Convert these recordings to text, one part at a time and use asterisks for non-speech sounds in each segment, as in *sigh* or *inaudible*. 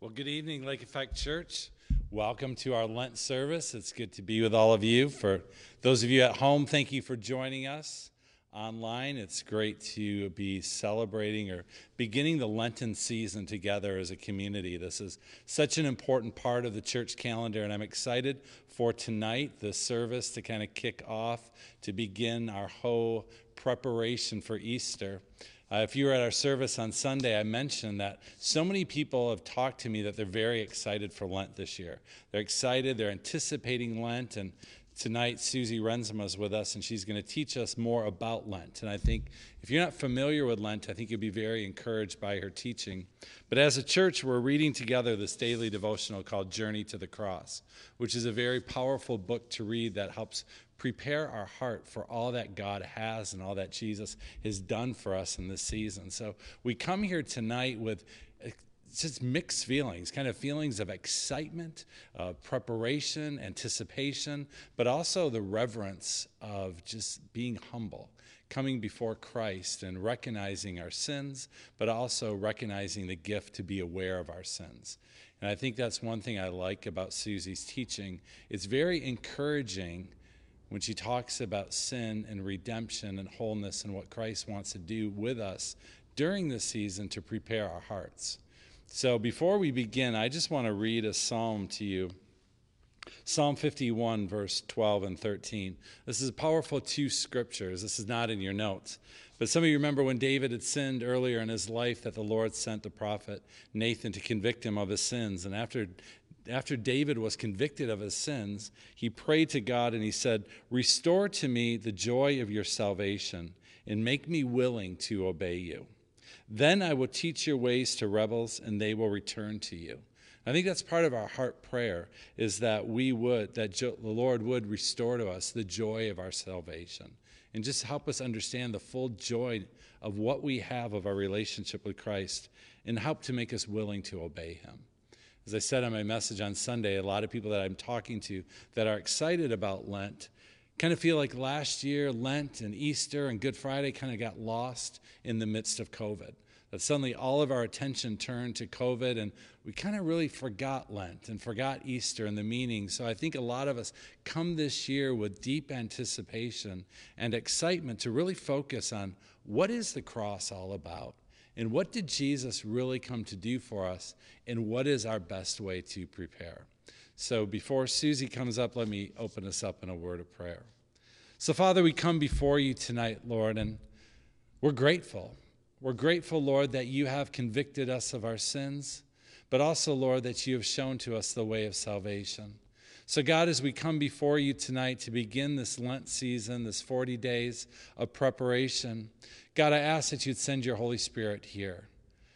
Well, good evening, Lake Effect Church. Welcome to our Lent service. It's good to be with all of you. For those of you at home, thank you for joining us online. It's great to be celebrating or beginning the Lenten season together as a community. This is such an important part of the church calendar, and I'm excited for tonight, the service to kind of kick off, to begin our whole preparation for Easter. Uh, if you were at our service on Sunday, I mentioned that so many people have talked to me that they're very excited for Lent this year. They're excited, they're anticipating Lent, and tonight Susie Renzema is with us, and she's going to teach us more about Lent. And I think if you're not familiar with Lent, I think you'll be very encouraged by her teaching. But as a church, we're reading together this daily devotional called Journey to the Cross, which is a very powerful book to read that helps prepare our heart for all that God has and all that Jesus has done for us in this season. So we come here tonight with just mixed feelings, kind of feelings of excitement, uh, preparation, anticipation, but also the reverence of just being humble, coming before Christ and recognizing our sins, but also recognizing the gift to be aware of our sins. And I think that's one thing I like about Susie's teaching. It's very encouraging when she talks about sin and redemption and wholeness and what Christ wants to do with us during this season to prepare our hearts. So before we begin, I just want to read a psalm to you. Psalm 51, verse 12 and 13. This is a powerful two scriptures. This is not in your notes. But some of you remember when David had sinned earlier in his life that the Lord sent the prophet Nathan to convict him of his sins. And after after David was convicted of his sins, he prayed to God and he said, Restore to me the joy of your salvation and make me willing to obey you. Then I will teach your ways to rebels and they will return to you. I think that's part of our heart prayer is that we would, that the Lord would restore to us the joy of our salvation and just help us understand the full joy of what we have of our relationship with Christ and help to make us willing to obey him. As I said on my message on Sunday, a lot of people that I'm talking to that are excited about Lent kind of feel like last year, Lent and Easter and Good Friday kind of got lost in the midst of COVID. That suddenly all of our attention turned to COVID and we kind of really forgot Lent and forgot Easter and the meaning. So I think a lot of us come this year with deep anticipation and excitement to really focus on what is the cross all about? And what did Jesus really come to do for us? And what is our best way to prepare? So before Susie comes up, let me open us up in a word of prayer. So, Father, we come before you tonight, Lord, and we're grateful. We're grateful, Lord, that you have convicted us of our sins, but also, Lord, that you have shown to us the way of salvation. So, God, as we come before you tonight to begin this Lent season, this 40 days of preparation, God, I ask that you'd send your Holy Spirit here.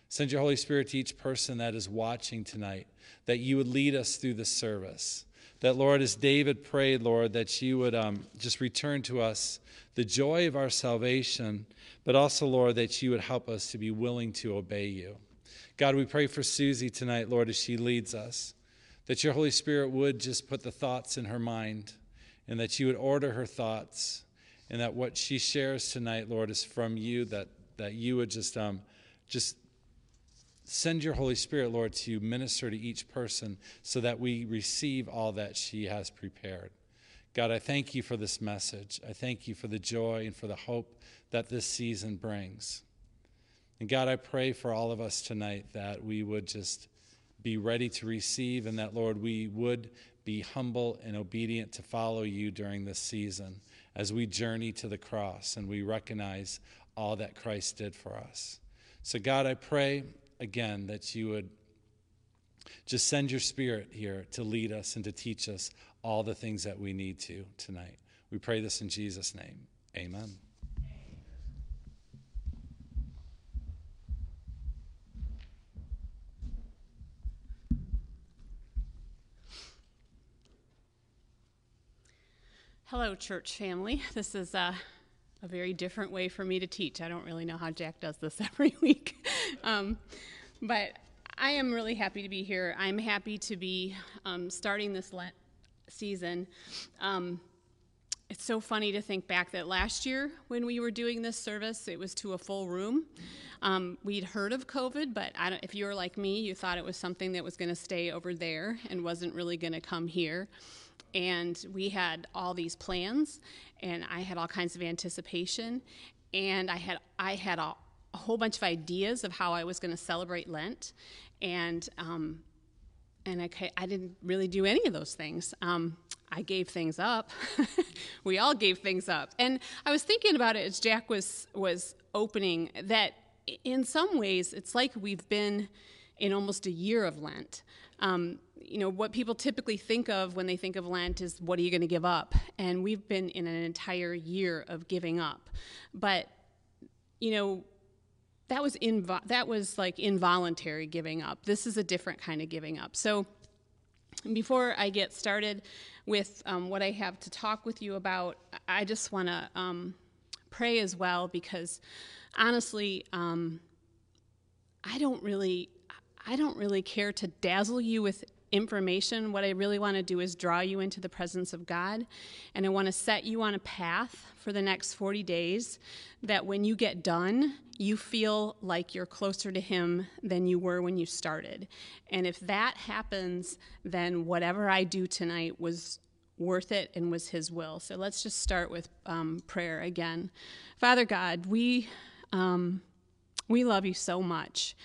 Send your Holy Spirit to each person that is watching tonight, that you would lead us through the service. That, Lord, as David prayed, Lord, that you would um, just return to us the joy of our salvation, but also, Lord, that you would help us to be willing to obey you. God, we pray for Susie tonight, Lord, as she leads us that your Holy Spirit would just put the thoughts in her mind and that you would order her thoughts and that what she shares tonight, Lord, is from you, that, that you would just, um, just send your Holy Spirit, Lord, to minister to each person so that we receive all that she has prepared. God, I thank you for this message. I thank you for the joy and for the hope that this season brings. And God, I pray for all of us tonight that we would just be ready to receive, and that, Lord, we would be humble and obedient to follow you during this season as we journey to the cross and we recognize all that Christ did for us. So, God, I pray again that you would just send your spirit here to lead us and to teach us all the things that we need to tonight. We pray this in Jesus' name. Amen. Hello, church family. *laughs* This is uh, a very different way for me to teach. I don't really know how Jack does this *laughs* every week. um, but I am really happy to be here. I'm happy to be um, starting this Lent season. Um, it's so funny to think back that last year when we were doing this service, it was to a full room. Um, we'd heard of COVID, but if you were like me, you thought it was something that was going to stay over there and wasn't really going to come here. And we had all these plans, and I had all kinds of anticipation, and I had I had a, a whole bunch of ideas of how I was going to celebrate Lent, and um, and I, I didn't really do any of those things. Um, I gave things up. *laughs* we all gave things up. And I was thinking about it as Jack was was opening that in some ways it's like we've been in almost a year of Lent. Um, you know what people typically think of when they think of Lent is what are you going to give up? And we've been in an entire year of giving up. But you know that was invo- that was like involuntary giving up. This is a different kind of giving up. So before I get started with um, what I have to talk with you about, I just want to um, pray as well because honestly, um, I don't really, I don't really care to dazzle you with information. What I really want to do is draw you into the presence of God, and I want to set you on a path for the next 40 days that when you get done, you feel like you're closer to Him than you were when you started. And if that happens, then whatever I do tonight was worth it and was His will. So let's just start with um, prayer again. Father God, we, um, we love you so much.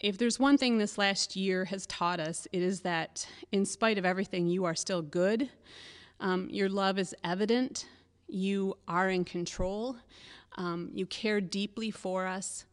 If there's one thing this last year has taught us, it is that in spite of everything, you are still good. Um, your love is evident. You are in control. Um, you care deeply for us,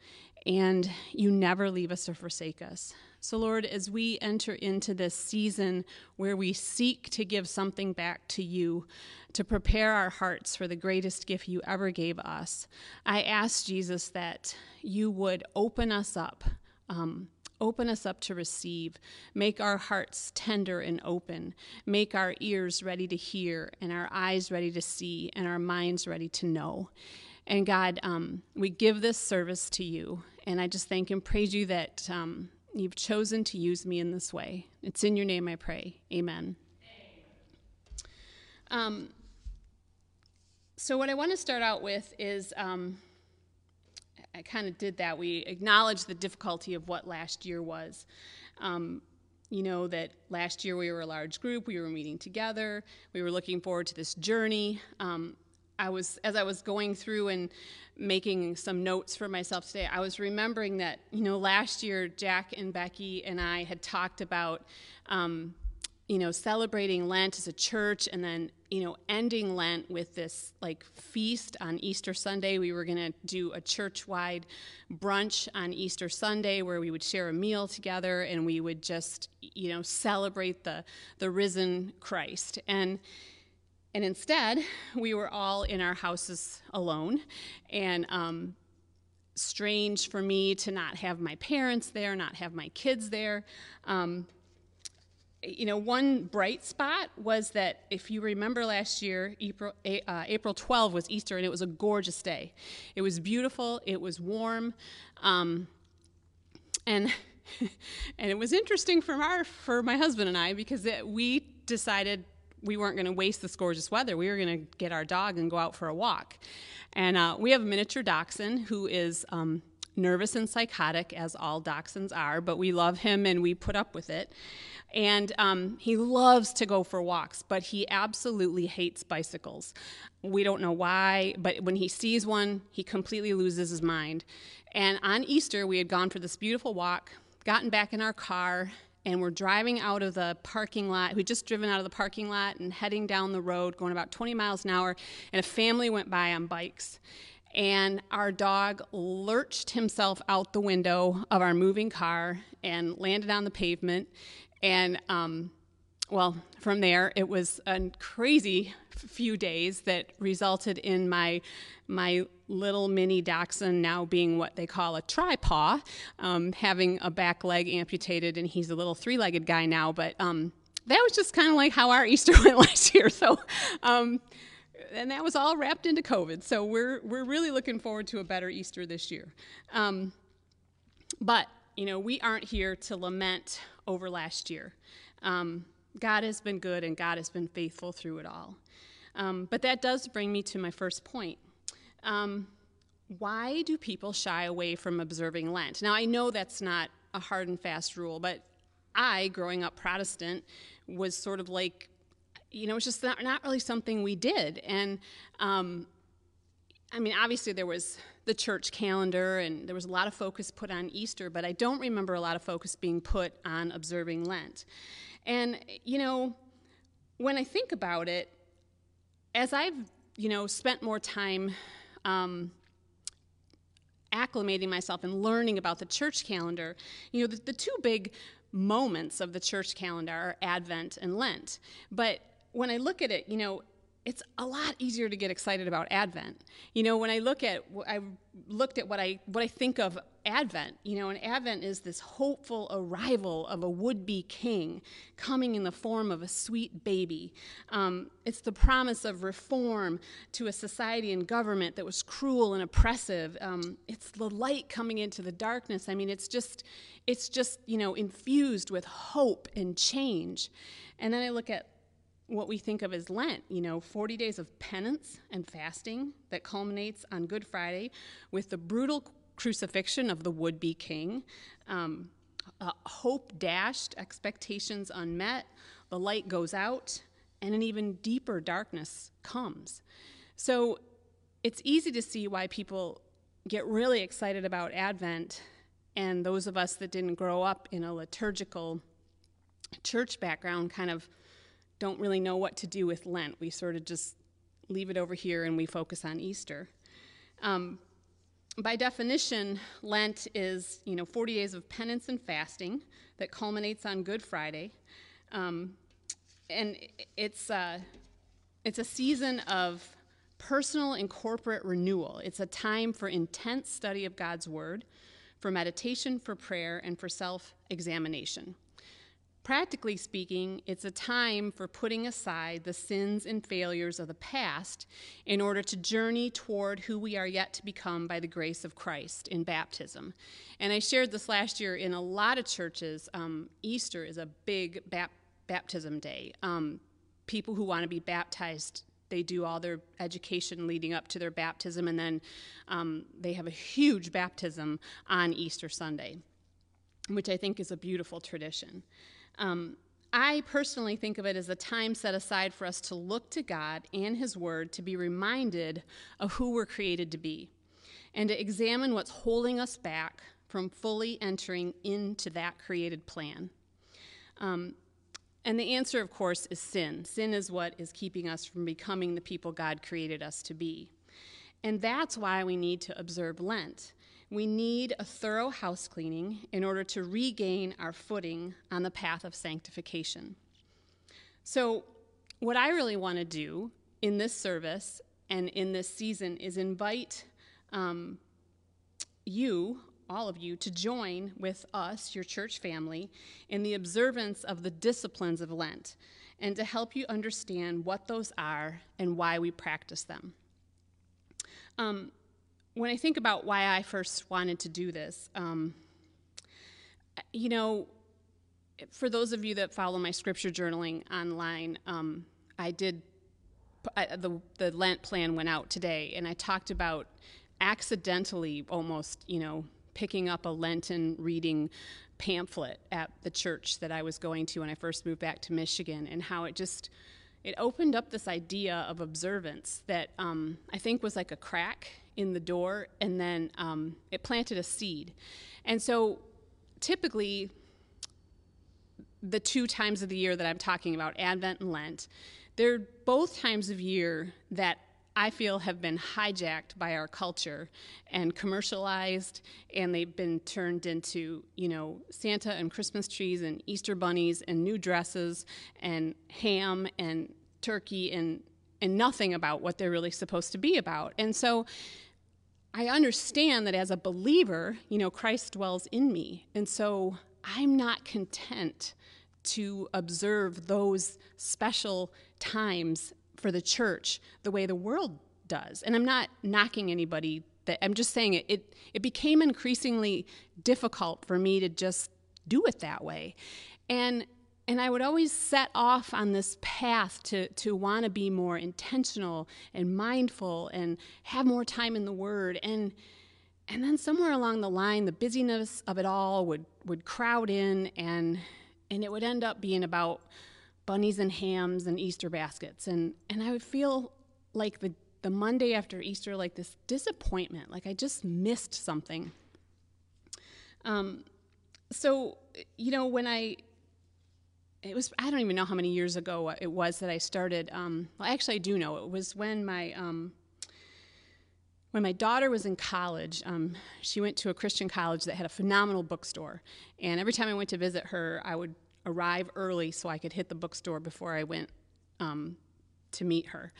and you never leave us or forsake us. So, Lord, as we enter into this season where we seek to give something back to you, to prepare our hearts for the greatest gift you ever gave us, I ask Jesus that you would open us up. Um, Open us up to receive. Make our hearts tender and open. Make our ears ready to hear, and our eyes ready to see, and our minds ready to know. And God, um, we give this service to you. And I just thank and praise you that um, you've chosen to use me in this way. It's in your name I pray. Amen. Um, so, what I want to start out with is um, I kind of did that. We acknowledged the difficulty of what last year was. Um, you know that last year we were a large group, we were meeting together, we were looking forward to this journey. Um, I was as I was going through and making some notes for myself today, I was remembering that you know last year Jack and Becky and I had talked about um, you know celebrating Lent as a church, and then you know ending Lent with this like feast on Easter Sunday. We were going to do a church-wide brunch on Easter Sunday where we would share a meal together and we would just you know celebrate the the risen Christ and and instead, we were all in our houses alone. And um, strange for me to not have my parents there, not have my kids there. Um, you know, one bright spot was that if you remember last year, April, uh, April 12 was Easter, and it was a gorgeous day. It was beautiful, it was warm, um, and *laughs* and it was interesting for our for my husband and I because it, we decided we weren't going to waste this gorgeous weather. We were going to get our dog and go out for a walk. And uh, we have a miniature dachshund who is um, nervous and psychotic, as all dachshunds are, but we love him and we put up with it. And um, he loves to go for walks, but he absolutely hates bicycles. We don't know why, but when he sees one, he completely loses his mind. And on Easter, we had gone for this beautiful walk, gotten back in our car, and we're driving out of the parking lot. We'd just driven out of the parking lot and heading down the road, going about 20 miles an hour, and a family went by on bikes. And our dog lurched himself out the window of our moving car and landed on the pavement. And um, well, from there, it was a crazy few days that resulted in my my little mini dachshund now being what they call a tripaw, um, having a back leg amputated, and he's a little three-legged guy now. But um, that was just kind of like how our *laughs* Easter went last year. So, um, and that was all wrapped into COVID. So we're we're really looking forward to a better Easter this year. Um, but you know, we aren't here to lament over last year. Um, God has been good and God has been faithful through it all. Um, but that does bring me to my first point. Um, why do people shy away from observing Lent? Now, I know that's not a hard and fast rule, but I, growing up Protestant, was sort of like, you know, it's just not, not really something we did. And um, I mean, obviously, there was the church calendar and there was a lot of focus put on Easter, but I don't remember a lot of focus being put on observing Lent. And, you know, when I think about it, as I've, you know, spent more time um, acclimating myself and learning about the church calendar, you know, the, the two big moments of the church calendar are Advent and Lent. But when I look at it, you know, it's a lot easier to get excited about Advent. You know, when I look at, I looked at what I what I think of Advent. You know, and Advent is this hopeful arrival of a would-be king coming in the form of a sweet baby. Um, it's the promise of reform to a society and government that was cruel and oppressive. Um, it's the light coming into the darkness. I mean, it's just, it's just you know infused with hope and change. And then I look at what we think of as Lent, you know, 40 days of penance and fasting that culminates on Good Friday with the brutal crucifixion of the would be king, um, uh, hope dashed, expectations unmet, the light goes out, and an even deeper darkness comes. So it's easy to see why people get really excited about Advent, and those of us that didn't grow up in a liturgical church background kind of don't really know what to do with Lent. We sort of just leave it over here and we focus on Easter. Um, by definition, Lent is you know 40 days of penance and fasting that culminates on Good Friday, um, and it's uh, it's a season of personal and corporate renewal. It's a time for intense study of God's Word, for meditation, for prayer, and for self-examination. Practically speaking, it's a time for putting aside the sins and failures of the past in order to journey toward who we are yet to become by the grace of Christ in baptism. And I shared this last year in a lot of churches. Um, Easter is a big bap- baptism day. Um, people who want to be baptized they do all their education leading up to their baptism, and then um, they have a huge baptism on Easter Sunday, which I think is a beautiful tradition. Um, I personally think of it as a time set aside for us to look to God and His Word to be reminded of who we're created to be and to examine what's holding us back from fully entering into that created plan. Um, and the answer, of course, is sin. Sin is what is keeping us from becoming the people God created us to be. And that's why we need to observe Lent we need a thorough house cleaning in order to regain our footing on the path of sanctification. So, what I really want to do in this service and in this season is invite um, you, all of you, to join with us, your church family, in the observance of the disciplines of Lent and to help you understand what those are and why we practice them. Um, when I think about why I first wanted to do this, um, you know, for those of you that follow my scripture journaling online, um, I did I, the the Lent plan went out today, and I talked about accidentally almost, you know, picking up a Lenten reading pamphlet at the church that I was going to when I first moved back to Michigan, and how it just it opened up this idea of observance that um, I think was like a crack in the door, and then um, it planted a seed. And so typically, the two times of the year that I'm talking about, Advent and Lent, they're both times of year that I feel have been hijacked by our culture and commercialized, and they've been turned into, you know, Santa and Christmas trees and Easter bunnies and new dresses and ham and turkey and and nothing about what they're really supposed to be about. And so I understand that as a believer, you know, Christ dwells in me. And so I'm not content to observe those special times for the church the way the world does. And I'm not knocking anybody that I'm just saying it it, it became increasingly difficult for me to just do it that way. And and I would always set off on this path to, to want to be more intentional and mindful and have more time in the Word. And, and then somewhere along the line, the busyness of it all would, would crowd in, and, and it would end up being about bunnies and hams and Easter baskets. And, and I would feel like the, the Monday after Easter, like this disappointment, like I just missed something. Um, so, you know, when I it was I don't even know how many years ago it was that I started. Um, well, actually, I do know it was when my um, when my daughter was in college. Um, she went to a Christian college that had a phenomenal bookstore, and every time I went to visit her, I would arrive early so I could hit the bookstore before I went um, to meet her.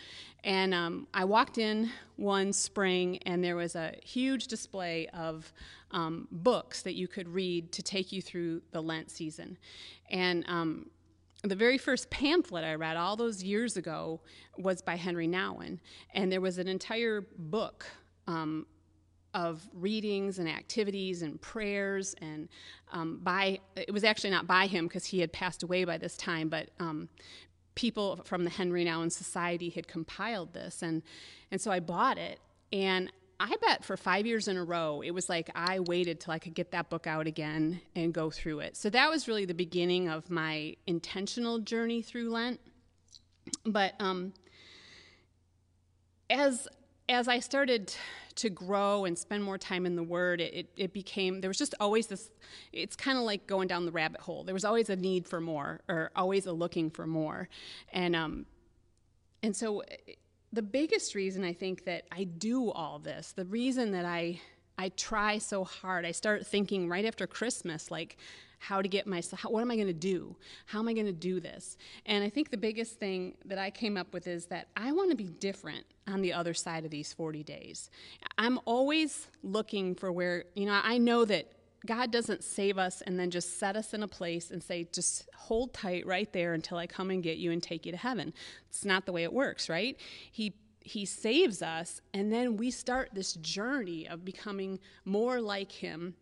And um, I walked in one spring, and there was a huge display of um, books that you could read to take you through the Lent season. And um, the very first pamphlet I read all those years ago was by Henri Nouwen, and there was an entire book um, of readings and activities and prayers and um, by it was actually not by him because he had passed away by this time but um, people from the henri nouwen society had compiled this. And and so i bought it. And I bet for five years in a row, it was like I waited till I could get that book out again and go through it. So that was really the beginning of my intentional journey through Lent. But um, as as I started to grow and spend more time in the Word, it, it, became there was just always this. It's kind of like going down the rabbit hole. There was always a need for more, or always a looking for more, and um, and so the biggest reason I think that I do all this, the reason that I I try so hard, I start thinking right after Christmas, like how to get myself, what am I going to do? How am I going to do this? And I think the biggest thing that I came up with is that I want to be different on the other side of these 40 days. I'm always looking for where, you know, I know that God doesn't save us and then just set us in a place and say, just hold tight right there until I come and get you and take you to heaven. It's not the way it works, right? He he saves us and then we start this journey of becoming more like him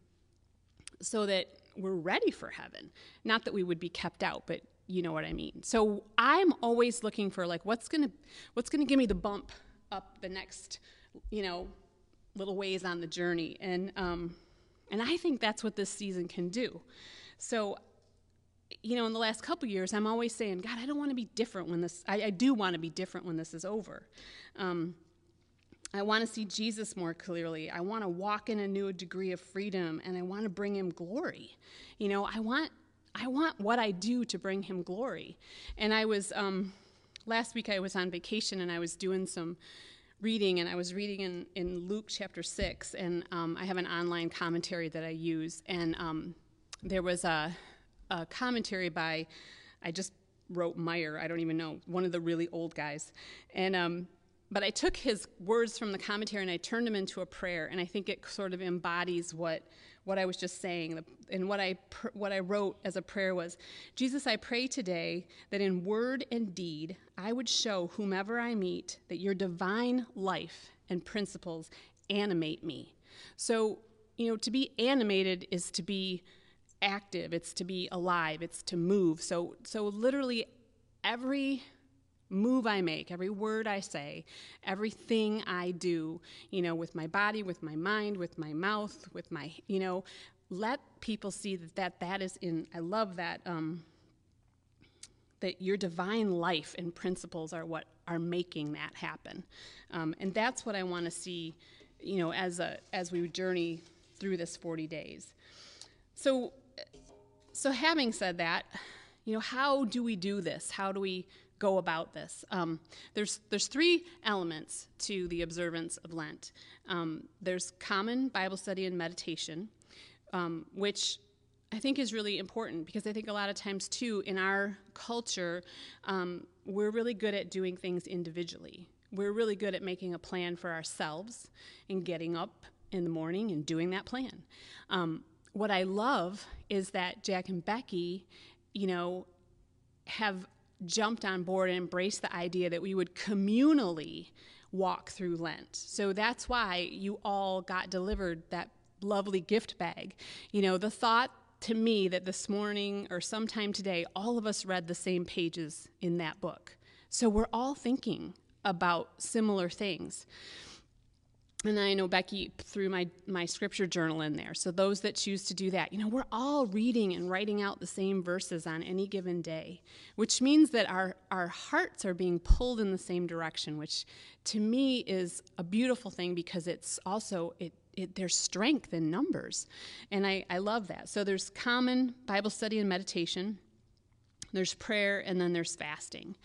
so that we're ready for heaven not that we would be kept out but you know what i mean so i'm always looking for like what's gonna what's gonna give me the bump up the next you know little ways on the journey and um, and I think that's what this season can do. So, you know, in the last couple years, I'm always saying, God, I don't want to be different when this, I, I do want to be different when this is over. Um, I want to see Jesus more clearly. I want to walk in a new degree of freedom and I want to bring him glory. You know, I want I want what I do to bring him glory. And I was um, last week I was on vacation and I was doing some reading, and I was reading in, in Luke chapter 6, and um, I have an online commentary that I use, and um, there was a, a, commentary by, I just wrote Meyer, I don't even know, one of the really old guys. And, um, but I took his words from the commentary and I turned them into a prayer, and I think it sort of embodies what what I was just saying. And what I, what I wrote as a prayer was Jesus, I pray today that in word and deed I would show whomever I meet that your divine life and principles animate me. So, you know, to be animated is to be active, it's to be alive, it's to move. So, so literally every move I make, every word I say, everything I do, you know, with my body, with my mind, with my mouth, with my, you know, let people see that that, that is in, I love that, um, that your divine life and principles are what are making that happen. Um, and that's what I want to see, you know, as, a, as we journey through this 40 days. So, so having said that, you know, how do we do this? How do we go about this. Um, there's, there's three elements to the observance of Lent. Um, there's common Bible study and meditation, um, which I think is really important because I think a lot of times, too, in our culture, um, we're really good at doing things individually. We're really good at making a plan for ourselves and getting up in the morning and doing that plan. Um, what I love is that Jack and Becky, you know, have jumped on board and embraced the idea that we would communally walk through Lent. So that's why you all got delivered that lovely gift bag. You know, the thought to me that this morning or sometime today, all of us read the same pages in that book. So we're all thinking about similar things. And I know Becky threw my, my scripture journal in there. So those that choose to do that, you know, we're all reading and writing out the same verses on any given day, which means that our, our hearts are being pulled in the same direction, which to me is a beautiful thing because it's also, it, it, there's strength in numbers. And I, I love that. So there's common Bible study and meditation there's prayer, and then there's fasting.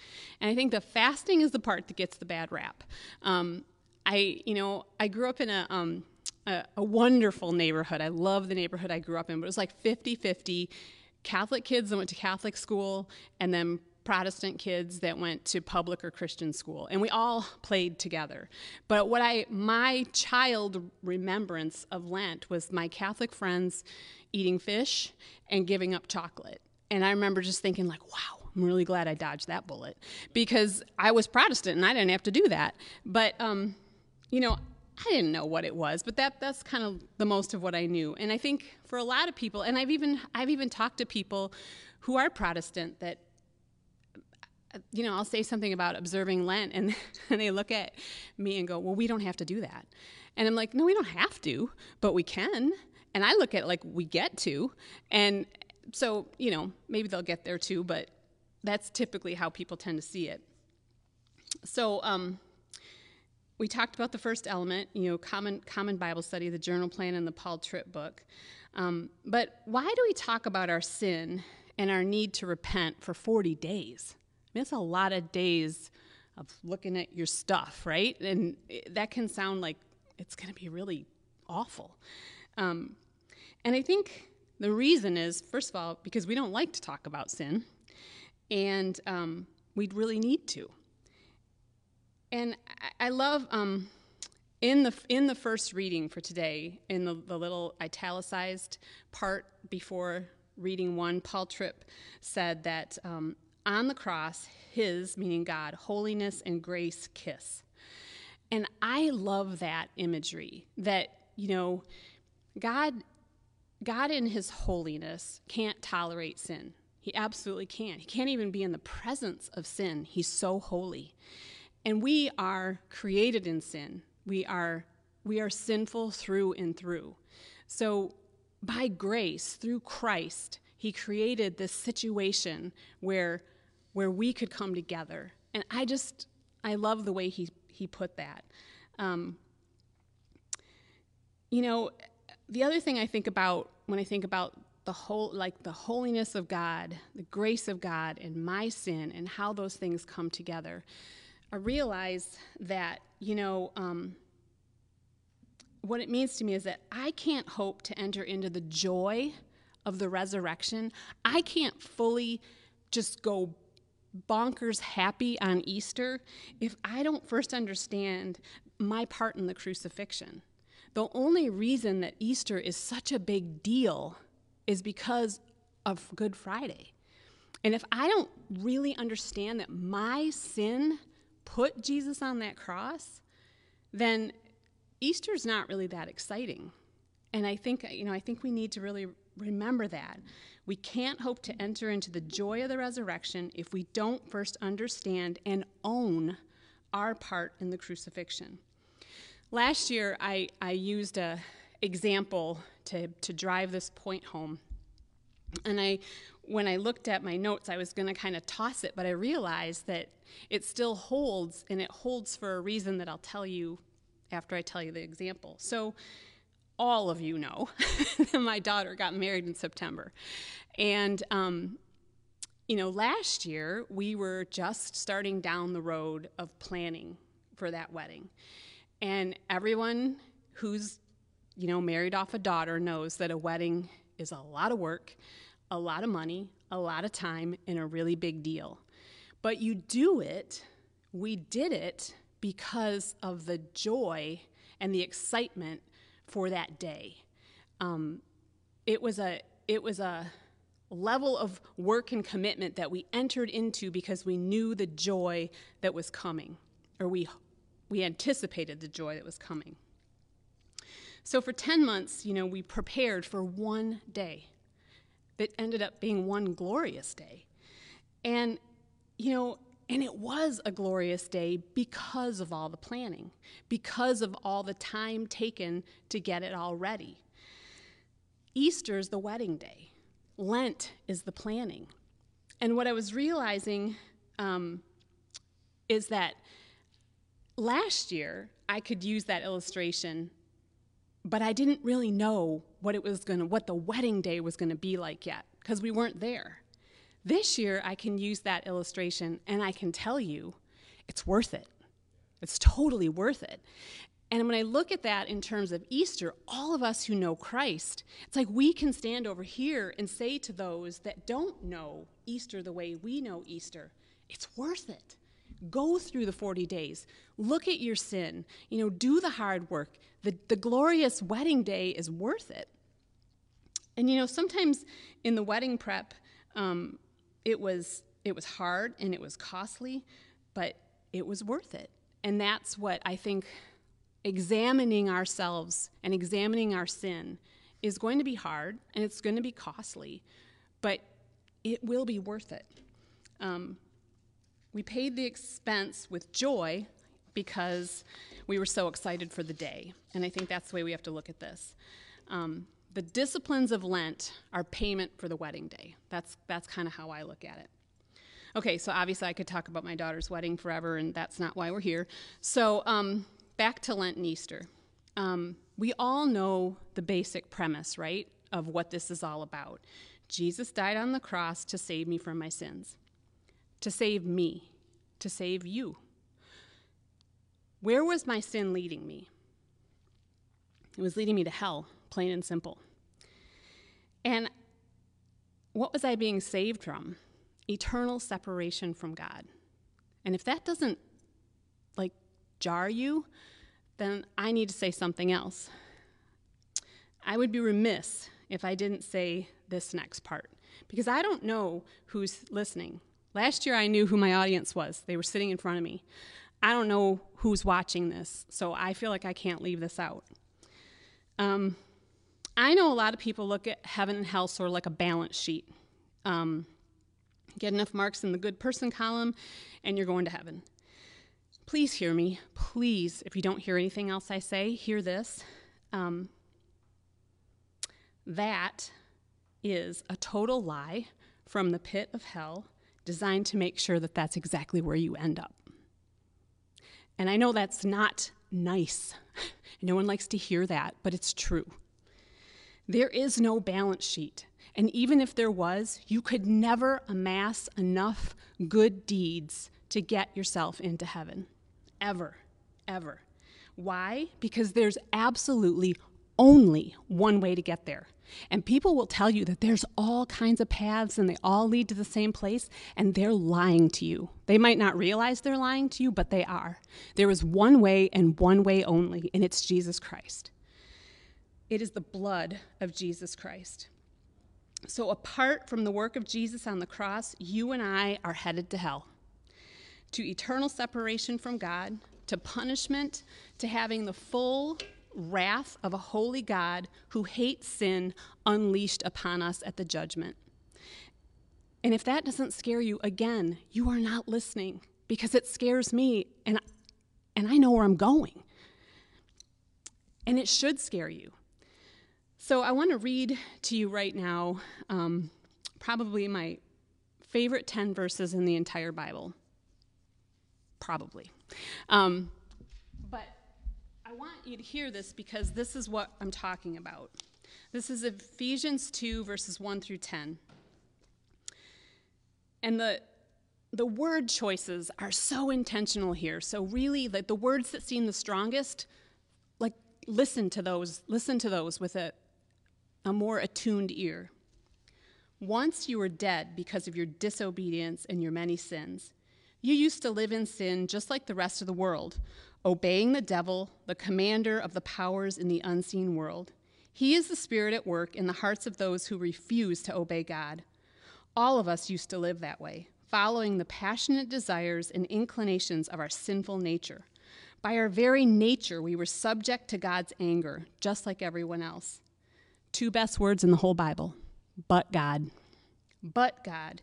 And I think the fasting is the part that gets the bad rap. Um, I, you know, I grew up in a, um, a, a, wonderful neighborhood. I love the neighborhood I grew up in, but it was like 50 50 Catholic kids that went to Catholic school, and then Protestant kids that went to public or Christian school, and we all played together. But what I, my child remembrance of Lent was my Catholic friends eating fish and giving up chocolate. And I remember just thinking, like, wow, I'm really glad I dodged that bullet because I was Protestant and I didn't have to do that. But um, you know, I didn't know what it was, but that that's kind of the most of what I knew. And I think for a lot of people, and I've even I've even talked to people who are Protestant that you know, I'll say something about observing Lent and, *laughs* and they look at me and go, "Well, we don't have to do that." And I'm like, "No, we don't have to, but we can." And I look at like we get to. And so, you know, maybe they'll get there too, but that's typically how people tend to see it. So, um, we talked about the first element, you know, common common Bible study, the journal plan, and the Paul Tripp book. Um, but why do we talk about our sin and our need to repent for 40 days? I mean, it's a lot of days of looking at your stuff, right? And that can sound like it's going to be really awful. Um, and I think the reason is, first of all, because we don't like to talk about sin, and um, we really need to. And I, love um, in the in the first reading for today, in the, the little italicized part before reading one, Paul Tripp said that um, on the cross, His meaning God, holiness and grace kiss, and I love that imagery. That you know, God, God in His holiness can't tolerate sin. He absolutely can't. He can't even be in the presence of sin. He's so holy. And we are created in sin. We are we are sinful through and through. So by grace through Christ, he created this situation where where we could come together. And I just I love the way he he put that. Um, you know, the other thing I think about when I think about the whole like the holiness of God, the grace of God and my sin and how those things come together. I realize that, you know, um, what it means to me is that I can't hope to enter into the joy of the resurrection. I can't fully just go bonkers happy on Easter if I don't first understand my part in the crucifixion. The only reason that Easter is such a big deal is because of Good Friday. And if I don't really understand that my sin put Jesus on that cross, then Easter's not really that exciting. And I think, you know, I think we need to really remember that. We can't hope to enter into the joy of the resurrection if we don't first understand and own our part in the crucifixion. Last year, I, I used a example to, to drive this point home. And I when I looked at my notes, I was going to kind of toss it, but I realized that it still holds, and it holds for a reason that I'll tell you after I tell you the example. So, all of you know *laughs* that my daughter got married in September. And, um, you know, last year we were just starting down the road of planning for that wedding. And everyone who's, you know, married off a daughter knows that a wedding is a lot of work a lot of money, a lot of time, and a really big deal. But you do it, we did it because of the joy and the excitement for that day. Um, it was a it was a level of work and commitment that we entered into because we knew the joy that was coming, or we we anticipated the joy that was coming. So for 10 months, you know, we prepared for one day that ended up being one glorious day. And, you know, and it was a glorious day because of all the planning, because of all the time taken to get it all ready. Easter is the wedding day, Lent is the planning. And what I was realizing um, is that last year I could use that illustration, but I didn't really know what it was going to, what the wedding day was going to be like yet, because we weren't there. This year I can use that illustration and I can tell you it's worth it. It's totally worth it. And when I look at that in terms of Easter, all of us who know Christ, it's like we can stand over here and say to those that don't know Easter the way we know Easter, it's worth it. Go through the 40 days. Look at your sin. You know, do the hard work. The, the glorious wedding day is worth it. And you know, sometimes in the wedding prep, um, it was it was hard and it was costly, but it was worth it. And that's what I think examining ourselves and examining our sin is going to be hard and it's going to be costly, but it will be worth it. Um, we paid the expense with joy because we were so excited for the day. And I think that's the way we have to look at this. Um, the disciplines of Lent are payment for the wedding day. That's, that's kind of how I look at it. Okay, so obviously I could talk about my daughter's wedding forever, and that's not why we're here. So, um, back to Lent and Easter. Um, we all know the basic premise, right, of what this is all about. Jesus died on the cross to save me from my sins, to save me, to save you. Where was my sin leading me? It was leading me to hell, plain and simple. And what was I being saved from? Eternal separation from God. And if that doesn't like jar you, then I need to say something else. I would be remiss if I didn't say this next part because I don't know who's listening. Last year I knew who my audience was, they were sitting in front of me. I don't know who's watching this, so I feel like I can't leave this out. Um, I know a lot of people look at heaven and hell sort of like a balance sheet. Um, get enough marks in the good person column, and you're going to heaven. Please hear me. Please, if you don't hear anything else I say, hear this. Um, that is a total lie from the pit of hell designed to make sure that that's exactly where you end up. And I know that's not nice. *laughs* No one likes to hear that, but it's true. There is no balance sheet. And even if there was, you could never amass enough good deeds to get yourself into heaven. Ever. Ever. Why? Because there's absolutely only one way to get there. And people will tell you that there's all kinds of paths and they all lead to the same place, and they're lying to you. They might not realize they're lying to you, but they are. There is one way and one way only, and it's Jesus Christ. It is the blood of Jesus Christ. So, apart from the work of Jesus on the cross, you and I are headed to hell, to eternal separation from God, to punishment, to having the full wrath of a holy God who hates sin unleashed upon us at the judgment. And if that doesn't scare you, again, you are not listening because it scares me and, and I know where I'm going. And it should scare you. So I want to read to you right now um, probably my favorite 10 verses in the entire Bible. Probably. Um, I want you to hear this because this is what I'm talking about. This is Ephesians 2, verses 1 through 10. And the, the word choices are so intentional here. So, really, like the words that seem the strongest, like listen to those, listen to those with a, a more attuned ear. Once you were dead because of your disobedience and your many sins. You used to live in sin just like the rest of the world obeying the devil, the commander of the powers in the unseen world. He is the spirit at work in the hearts of those who refuse to obey God. All of us used to live that way, following the passionate desires and inclinations of our sinful nature. By our very nature, we were subject to God's anger, just like everyone else. Two best words in the whole Bible but God. But God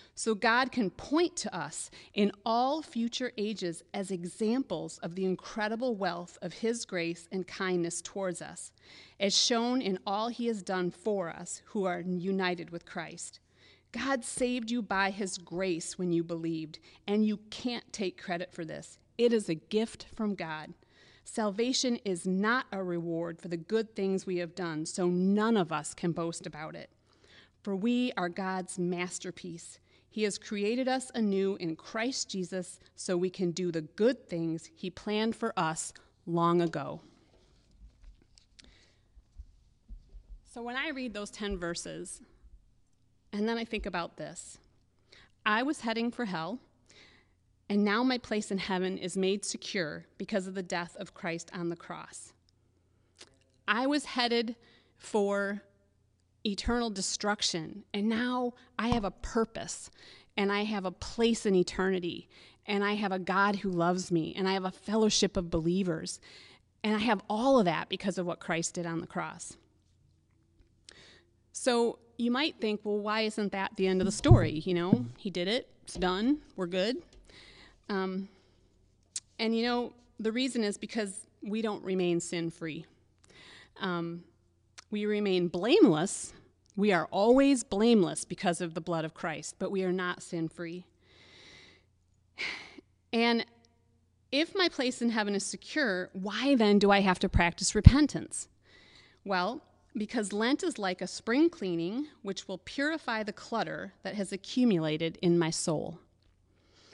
So God can point to us in all future ages as examples of the incredible wealth of his grace and kindness towards us, as shown in all he has done for us who are united with Christ. God saved you by his grace when you believed, and you can't take credit for this. It is a gift from God. Salvation is not a reward for the good things we have done, so none of us can boast about it. For we are God's masterpiece. He has created us anew in Christ Jesus so we can do the good things He planned for us long ago. So when I read those 10 verses, and then I think about this I was heading for hell and now my place in heaven is made secure because of the death of Christ on the cross. I was headed for eternal destruction, and now I have a purpose, and I have a place in eternity, and I have a God who loves me, and I have a fellowship of believers, and I have all of that because of what Christ did on the cross. So you might think, well, why isn't that the end of the story? You know, he did it, it's done, we're good. Um, and you know, the reason is because we don't remain sin free. Um, we remain blameless. We are always blameless because of the blood of Christ, but we are not sin free. And if my place in heaven is secure, why then do I have to practice repentance? Well, because Lent is like a spring cleaning, which will purify the clutter that has accumulated in my soul.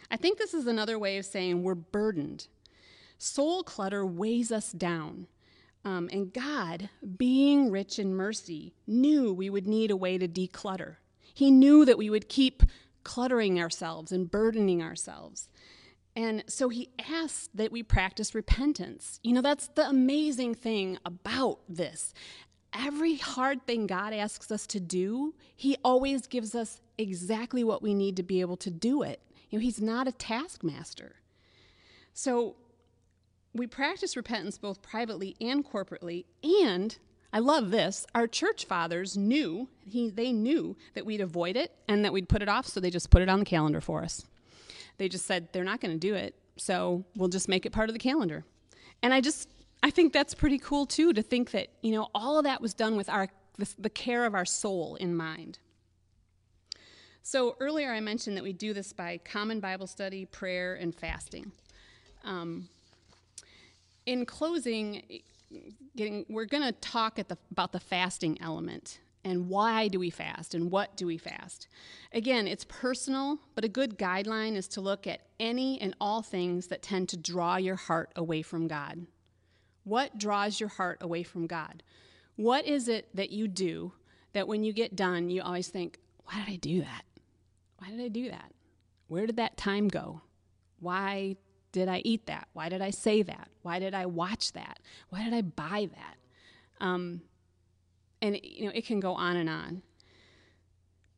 I think this is another way of saying we're burdened. Soul clutter weighs us down. Um, and God, being rich in mercy, knew we would need a way to declutter. He knew that we would keep cluttering ourselves and burdening ourselves. And so he asked that we practice repentance. You know, that's the amazing thing about this. Every hard thing God asks us to do, he always gives us exactly what we need to be able to do it. You know, he's not a taskmaster. So we practice repentance both privately and corporately, and I love this. Our church fathers knew, he, they knew that we'd avoid it and that we'd put it off, so they just put it on the calendar for us. They just said they're not going to do it, so we'll just make it part of the calendar. And I just, I think that's pretty cool too to think that, you know, all of that was done with our, the, the care of our soul in mind. So earlier I mentioned that we do this by common Bible study, prayer, and fasting. Um, in closing, getting, we're going to talk the, about the fasting element and why do we fast and what do we fast. Again, it's personal, but a good guideline is to look at any and all things that tend to draw your heart away from God. What draws your heart away from God? What is it that you do that when you get done, you always think, why did I do that? Why did I do that? Where did that time go? Why did I eat that? Why did I say that? Why did I watch that? Why did I buy that? Um, and you know, it can go on and on.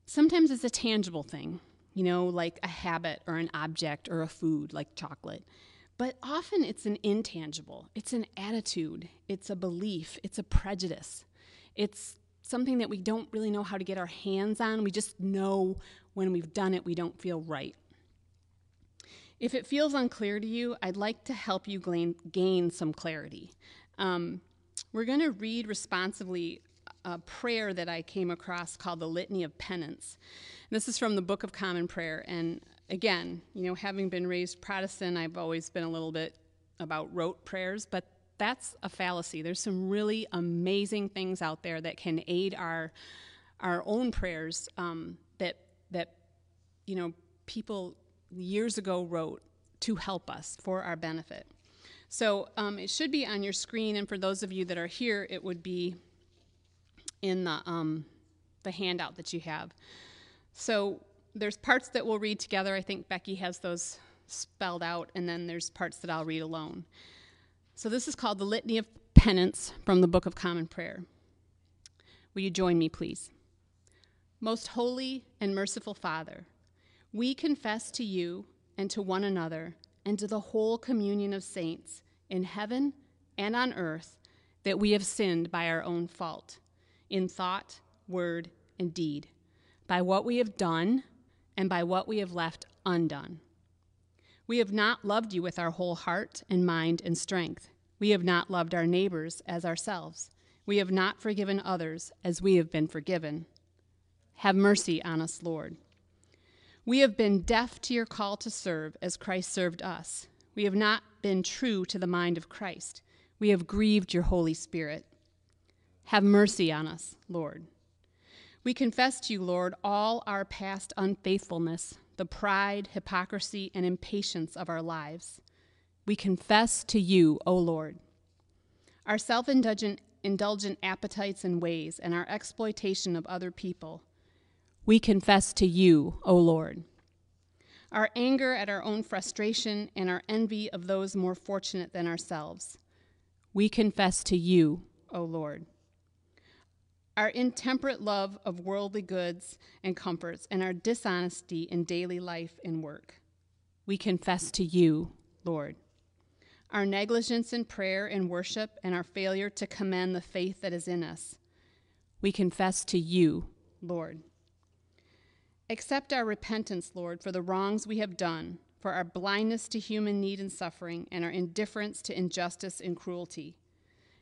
Sometimes it's a tangible thing, you know, like a habit or an object or a food like chocolate. But often it's an intangible. It's an attitude. It's a belief. It's a prejudice. It's something that we don't really know how to get our hands on. We just know when we've done it, we don't feel right. If it feels unclear to you, I'd like to help you gain, gain some clarity. Um, we're going to read responsively a prayer that I came across called the Litany of Penance. This is from the Book of Common Prayer. And again, you know, having been raised Protestant, I've always been a little bit about rote prayers, but that's a fallacy. There's some really amazing things out there that can aid our our own prayers um, that that you know people years ago wrote to help us for our benefit. So um, it should be on your screen, and for those of you that are here, it would be in the um, the handout that you have. So there's parts that we'll read together. I think Becky has those spelled out, and then there's parts that I'll read alone. So, this is called the Litany of Penance from the Book of Common Prayer. Will you join me, please? Most holy and merciful Father, we confess to you and to one another and to the whole communion of saints in heaven and on earth that we have sinned by our own fault, in thought, word, and deed, by what we have done and by what we have left undone. We have not loved you with our whole heart and mind and strength. We have not loved our neighbors as ourselves. We have not forgiven others as we have been forgiven. Have mercy on us, Lord. We have been deaf to your call to serve as Christ served us. We have not been true to the mind of Christ. We have grieved your Holy Spirit. Have mercy on us, Lord. We confess to you, Lord, all our past unfaithfulness, the pride, hypocrisy, and impatience of our lives. We confess to you, O Lord. Our self indulgent appetites and ways and our exploitation of other people. We confess to you, O Lord. Our anger at our own frustration and our envy of those more fortunate than ourselves. We confess to you, O Lord our intemperate love of worldly goods and comforts, and our dishonesty in daily life and work. We confess to you, Lord. Our negligence in prayer and worship, and our failure to commend the faith that is in us. We confess to you, Lord. Accept our repentance, Lord, for the wrongs we have done, for our blindness to human need and suffering, and our indifference to injustice and cruelty.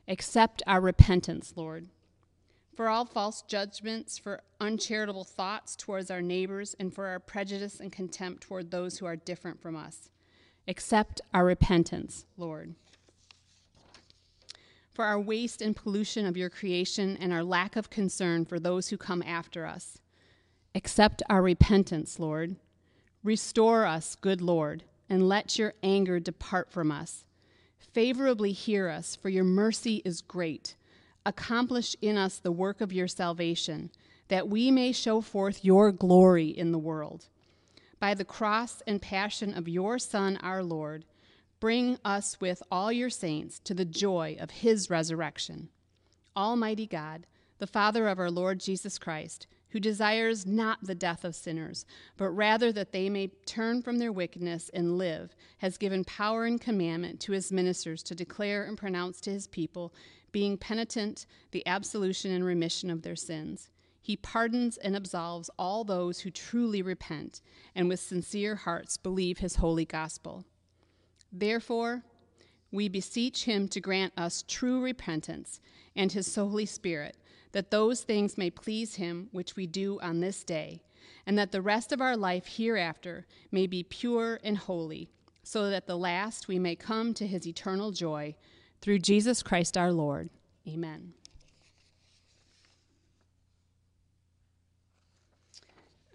Accept our repentance, Lord for all false judgments, for uncharitable thoughts towards our neighbors, and for our prejudice and contempt toward those who are different from us. Accept our repentance, Lord. For our waste and pollution of your creation and our lack of concern for those who come after us. Accept our repentance, Lord. Restore us, good Lord, and let your anger depart from us. Favorably hear us, for your mercy is great accomplish in us the work of your salvation, that we may show forth your glory in the world. By the cross and passion of your Son, our Lord, bring us with all your saints to the joy of his resurrection. Almighty God, the Father of our Lord Jesus Christ, who desires not the death of sinners, but rather that they may turn from their wickedness and live, has given power and commandment to his ministers to declare and pronounce to his people being penitent, the absolution and remission of their sins. He pardons and absolves all those who truly repent and with sincere hearts believe his holy gospel. Therefore, we beseech him to grant us true repentance and his Holy Spirit, that those things may please him which we do on this day, and that the rest of our life hereafter may be pure and holy, so that at the last we may come to his eternal joy through Jesus Christ our Lord. Amen.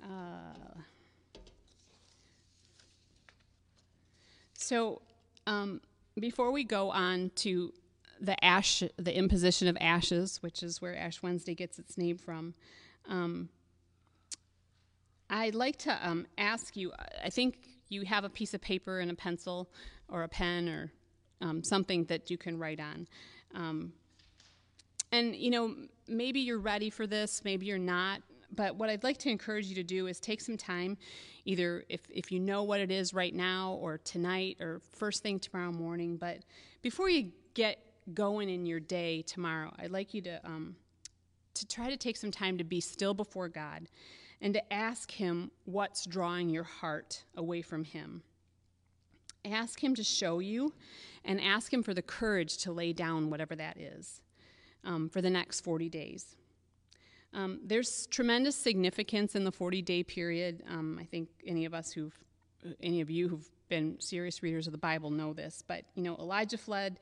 Uh, so, um, before we go on to the ash, the imposition of ashes, which is where Ash Wednesday gets its name from, um, I'd like to um, ask you. I think you have a piece of paper and a pencil, or a pen, or um, something that you can write on. Um, and, you know, maybe you're ready for this, maybe you're not. But what I'd like to encourage you to do is take some time, either if, if you know what it is right now, or tonight, or first thing tomorrow morning. But before you get going in your day tomorrow, I'd like you to, um, to try to take some time to be still before God and to ask Him what's drawing your heart away from Him. Ask Him to show you and ask Him for the courage to lay down whatever that is um, for the next 40 days. Um, there's tremendous significance in the 40 day period. Um, I think any of us who've, any of you who've been serious readers of the Bible know this, but you know, Elijah fled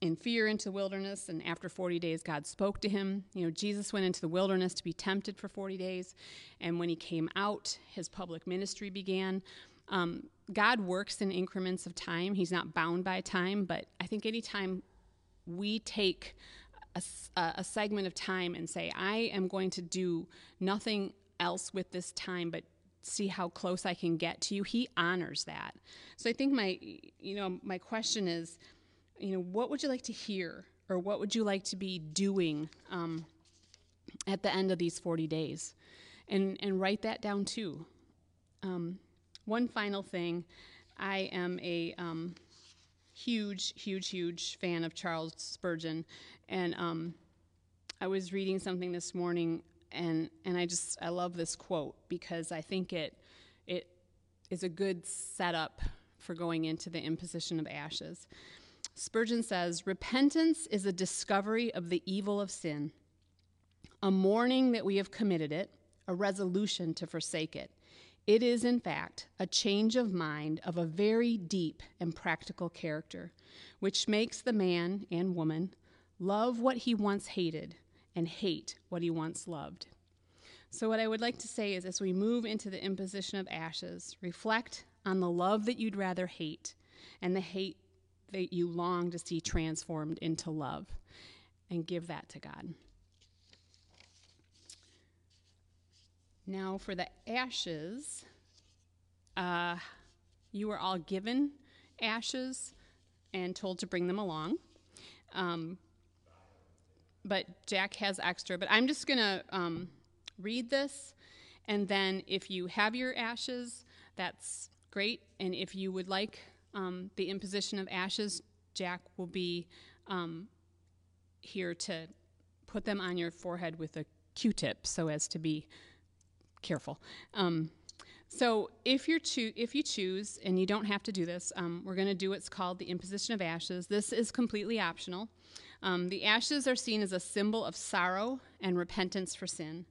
in fear into the wilderness, and after 40 days, God spoke to him. You know, Jesus went into the wilderness to be tempted for 40 days, and when he came out, his public ministry began. Um, God works in increments of time. He's not bound by time, but I think anytime we take a, a, segment of time and say, I am going to do nothing else with this time but see how close I can get to you, he honors that. So I think my, you know, my question is, you know, what would you like to hear or what would you like to be doing um, at the end of these 40 days? And, and write that down too. Um, one final thing I am a um, huge, huge, huge fan of Charles Spurgeon. And um, I was reading something this morning, and, and I just, I love this quote because I think it, it is a good setup for going into the imposition of ashes. Spurgeon says, Repentance is a discovery of the evil of sin, a mourning that we have committed it, a resolution to forsake it. It is, in fact, a change of mind of a very deep and practical character, which makes the man and woman love what he once hated and hate what he once loved. So, what I would like to say is as we move into the imposition of ashes, reflect on the love that you'd rather hate and the hate that you long to see transformed into love and give that to God. Now, for the ashes, uh, you were all given ashes and told to bring them along. Um, but Jack has extra. But I'm just going to um, read this, and then if you have your ashes, that's great. And if you would like um, the imposition of ashes, Jack will be um, here to put them on your forehead with a Q-tip so as to be careful. Um, so if you choo- if you choose, and you don't have to do this, um, we're going to do what's called the imposition of ashes. This is completely optional. Um, the ashes are seen as a symbol of sorrow and repentance for sin.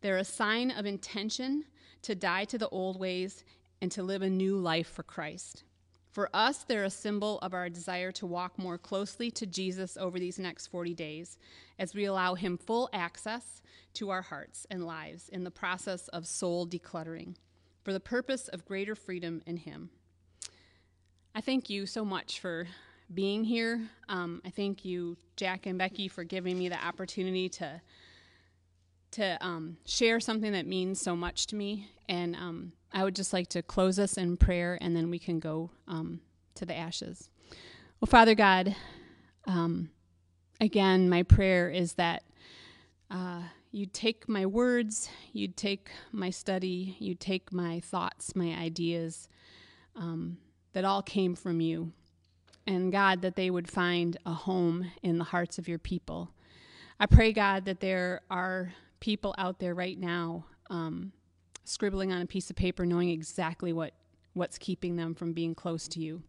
They're a sign of intention to die to the old ways and to live a new life for Christ. For us, they're a symbol of our desire to walk more closely to Jesus over these next 40 days as we allow Him full access to our hearts and lives in the process of soul decluttering for the purpose of greater freedom in Him. I thank you so much for being here. Um, I thank you, Jack and Becky, for giving me the opportunity to to um, share something that means so much to me. And um, I would just like to close us in prayer, and then we can go um, to the ashes. Well, Father God, um, again, my prayer is that uh, you'd take my words, you'd take my study, you'd take my thoughts, my ideas um, that all came from you. And God, that they would find a home in the hearts of your people. I pray, God, that there are people out there right now um, scribbling on a piece of paper, knowing exactly what, what's keeping them from being close to you.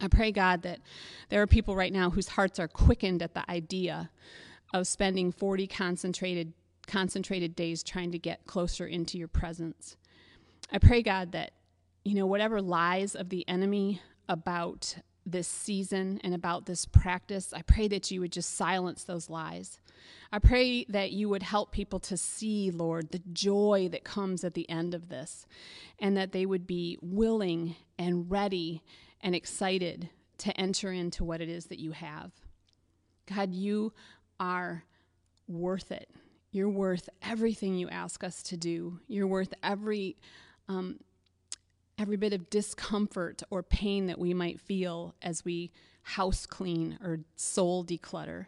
I pray, God, that there are people right now whose hearts are quickened at the idea of spending 40 concentrated, concentrated days trying to get closer into your presence. I pray, God, that, you know, whatever lies of the enemy about this season and about this practice, I pray that you would just silence those lies. I pray that you would help people to see, Lord, the joy that comes at the end of this, and that they would be willing and ready and excited to enter into what it is that you have. God, you are worth it. You're worth everything you ask us to do. You're worth every um, every bit of discomfort or pain that we might feel as we house clean or soul declutter.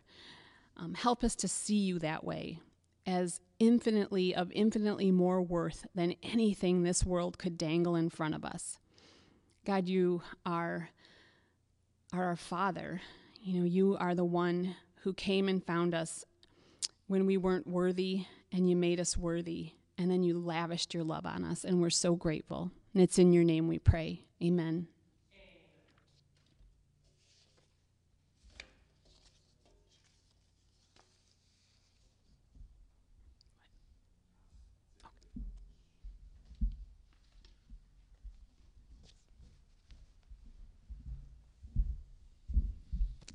Um, help us to see you that way as infinitely of infinitely more worth than anything this world could dangle in front of us. God, you are, are our Father. You know, you are the one who came and found us when we weren't worthy, and you made us worthy, and then you lavished your love on us, and we're so grateful. And it's in your name we pray. Amen.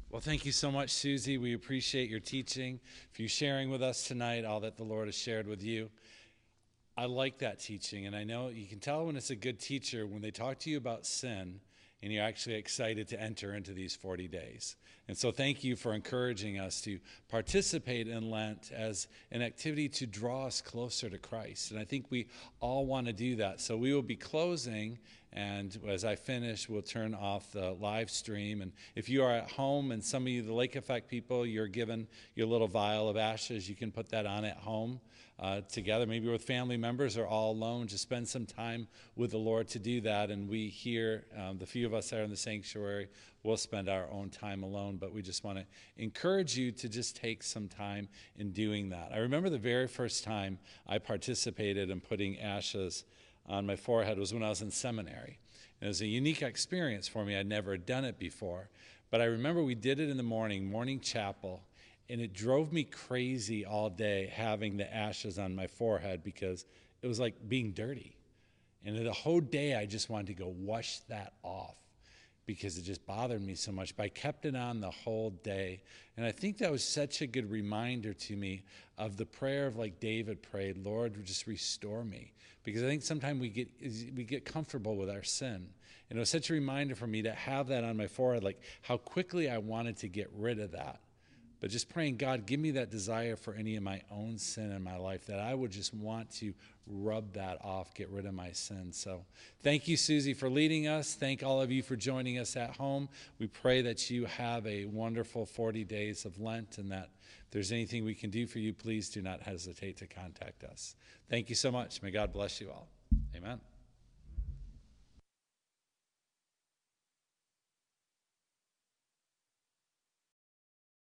Well, thank you so much, Susie. We appreciate your teaching, for you sharing with us tonight all that the Lord has shared with you. I like that teaching, and I know you can tell when it's a good teacher when they talk to you about sin and you're actually excited to enter into these 40 days. And so, thank you for encouraging us to participate in Lent as an activity to draw us closer to Christ. And I think we all want to do that. So, we will be closing, and as I finish, we'll turn off the live stream. And if you are at home, and some of you, the Lake Effect people, you're given your little vial of ashes, you can put that on at home uh, together, maybe with family members or all alone. Just spend some time with the Lord to do that. And we here, um, the few of us that are in the sanctuary, will spend our own time alone. But we just want to encourage you to just take some time in doing that. I remember the very first time I participated in putting ashes on my forehead was when I was in seminary. And it was a unique experience for me. I'd never done it before. But I remember we did it in the morning, morning chapel and it drove me crazy all day having the ashes on my forehead because it was like being dirty. And the whole day I just wanted to go wash that off because it just bothered me so much. But I kept it on the whole day. And I think that was such a good reminder to me of the prayer of like David prayed, Lord, just restore me. Because I think sometimes we get we get comfortable with our sin. And it was such a reminder for me to have that on my forehead, like how quickly I wanted to get rid of that but just praying, God, give me that desire for any of my own sin in my life that I would just want to rub that off, get rid of my sin. So thank you, Susie, for leading us. Thank all of you for joining us at home. We pray that you have a wonderful 40 days of Lent and that if there's anything we can do for you, please do not hesitate to contact us. Thank you so much. May God bless you all. Amen.